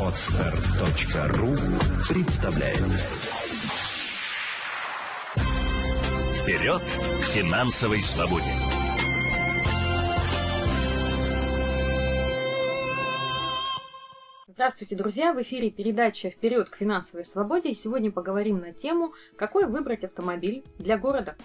Отстар.ру представляет Вперед к финансовой свободе! Здравствуйте, друзья! В эфире передача «Вперед к финансовой свободе» и сегодня поговорим на тему «Какой выбрать автомобиль для города?».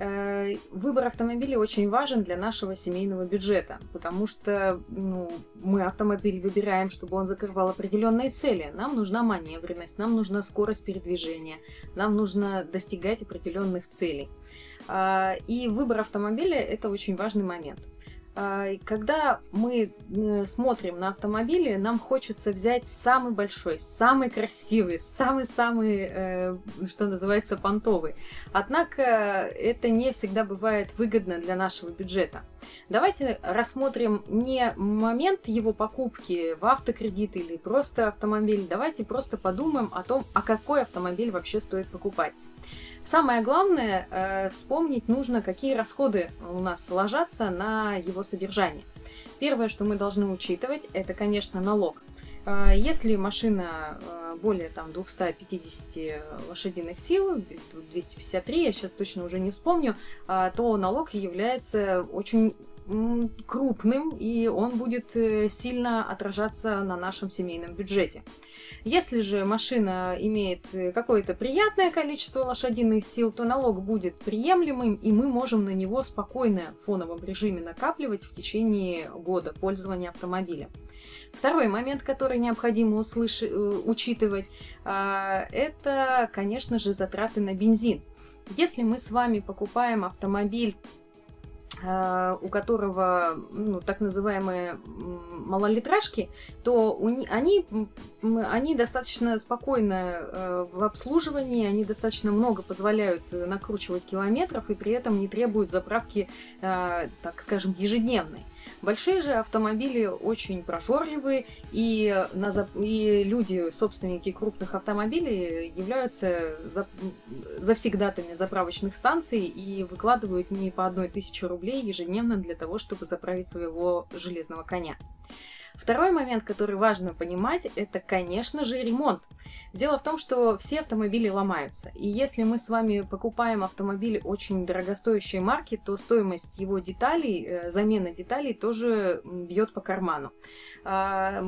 Э, выбор автомобиля очень важен для нашего семейного бюджета, потому что ну, мы автомобиль выбираем, чтобы он закрывал определенные цели. Нам нужна маневренность, нам нужна скорость передвижения, нам нужно достигать определенных целей. А, и выбор автомобиля – это очень важный момент – когда мы э, смотрим на автомобили, нам хочется взять самый большой, самый красивый, самый-самый, э, что называется, понтовый. Однако это не всегда бывает выгодно для нашего бюджета. Давайте рассмотрим не момент его покупки в автокредит или просто автомобиль. Давайте просто подумаем о том, а какой автомобиль вообще стоит покупать. Самое главное, э, вспомнить нужно, какие расходы у нас ложатся на его содержание. Первое, что мы должны учитывать, это, конечно, налог. Э, если машина э, более там, 250 лошадиных сил, 253, я сейчас точно уже не вспомню, то налог является очень крупным, и он будет сильно отражаться на нашем семейном бюджете. Если же машина имеет какое-то приятное количество лошадиных сил, то налог будет приемлемым, и мы можем на него спокойно в фоновом режиме накапливать в течение года пользования автомобилем. Второй момент, который необходимо услыш... Э, учитывать, а, это, конечно же, затраты на бензин. Если мы с вами покупаем автомобиль Э, у которого ну, так называемые малолитражки, то они, они достаточно спокойно э, в обслуживании, они достаточно много позволяют накручивать километров и при этом не требуют заправки, э, так скажем, ежедневной. Большие же автомобили очень прожорливые, и, на, и люди, собственники крупных автомобилей, являются за, завсегдатами заправочных станций и выкладывают не по одной тысяче рублей ежедневно для того, чтобы заправить своего железного коня. Второй момент, который важно понимать, это, конечно же, ремонт. Дело в том, что все автомобили ломаются. И если мы с вами покупаем автомобиль очень дорогостоящей марки, то стоимость его деталей, э, замена деталей тоже бьет по карману. А,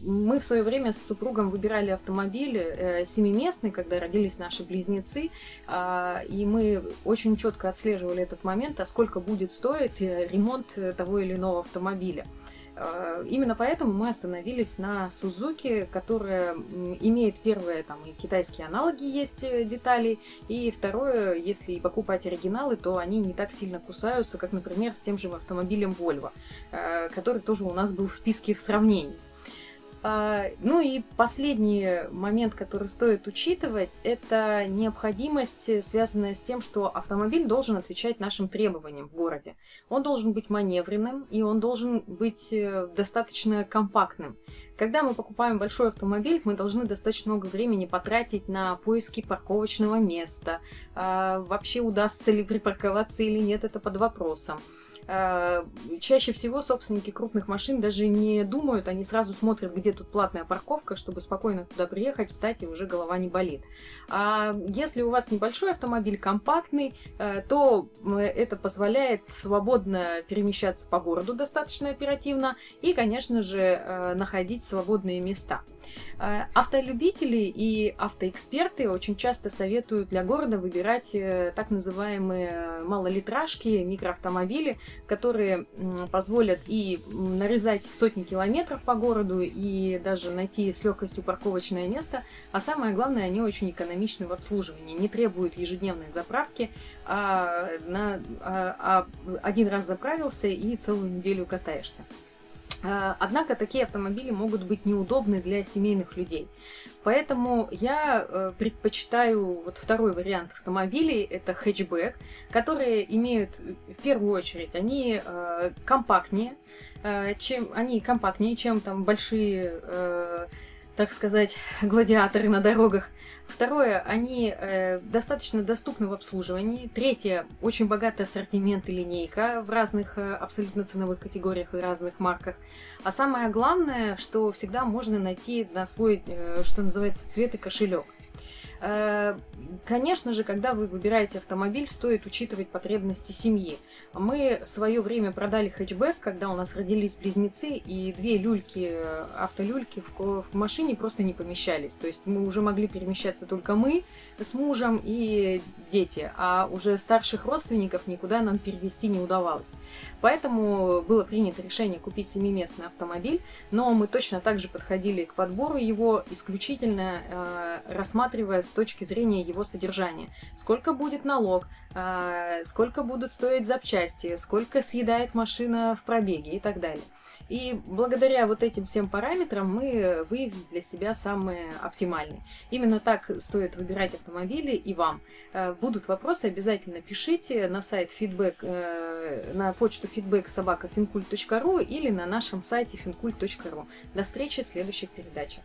мы в свое время с супругом выбирали автомобиль э, семиместный, когда родились наши близнецы, э, и мы очень четко отслеживали этот момент, а сколько будет стоить э, ремонт того или иного автомобиля. Э, именно поэтому мы остановились на Сузуки, которая имеет первое, там и китайские аналоги есть э, деталей, и второе, если покупать оригиналы, то они не так сильно кусаются, как, например, с тем же автомобилем Volvo, э, который тоже у нас был в списке в сравнении. А, ну и последний момент, который стоит учитывать, это необходимость, связанная с тем, что автомобиль должен отвечать нашим требованиям в городе. Он должен быть маневренным и он должен быть э, достаточно компактным. Когда мы покупаем большой автомобиль, мы должны достаточно много времени потратить на поиски парковочного места. А, вообще удастся ли припарковаться или нет, это под вопросом. Чаще всего собственники крупных машин даже не думают, они сразу смотрят, где тут платная парковка, чтобы спокойно туда приехать, встать, и уже голова не болит. А если у вас небольшой автомобиль, компактный, э, то это позволяет свободно перемещаться по городу достаточно оперативно и, конечно же, э, находить свободные места. Э, автолюбители и автоэксперты очень часто советуют для города выбирать э, так называемые малолитражки, микроавтомобили, которые позволят и нарезать сотни километров по городу, и даже найти с легкостью парковочное место, а самое главное, они очень экономичны в обслуживании, не требуют ежедневной заправки, а, на, а, а один раз заправился и целую неделю катаешься. Э, однако такие автомобили могут быть неудобны для семейных людей. Поэтому я э, предпочитаю вот второй вариант автомобилей, это хэтчбэк, которые имеют, в первую очередь, они э, компактнее, чем, они компактнее, чем там большие так сказать, гладиаторы на дорогах. Второе, они э, достаточно доступны в обслуживании. Третье, очень богатый ассортимент и линейка в разных э, абсолютно ценовых категориях и разных марках. А самое главное, что всегда можно найти на свой, э, что называется, цвет и кошелек. Э, конечно же, когда вы выбираете автомобиль, стоит учитывать потребности семьи. Мы в свое время продали хэтчбэк, когда у нас родились близнецы, и две люльки, э, автолюльки в, машине просто не помещались. То есть мы уже могли перемещаться только мы с мужем и дети, а уже старших родственников никуда нам перевести не удавалось. Поэтому было принято решение купить семиместный автомобиль, но мы точно так же подходили к подбору его исключительно э, рассматривая с точки зрения его содержания. Сколько будет налог, э, сколько будут стоить запчасти, сколько съедает машина в пробеге и так далее. И благодаря вот этим всем параметрам мы выявили для себя самые оптимальные. Именно так стоит выбирать автомобили и вам. Э, будут вопросы, обязательно пишите на сайт feedback, э, на почту feedback собака или на нашем сайте fincult.ru. До встречи в следующих передачах.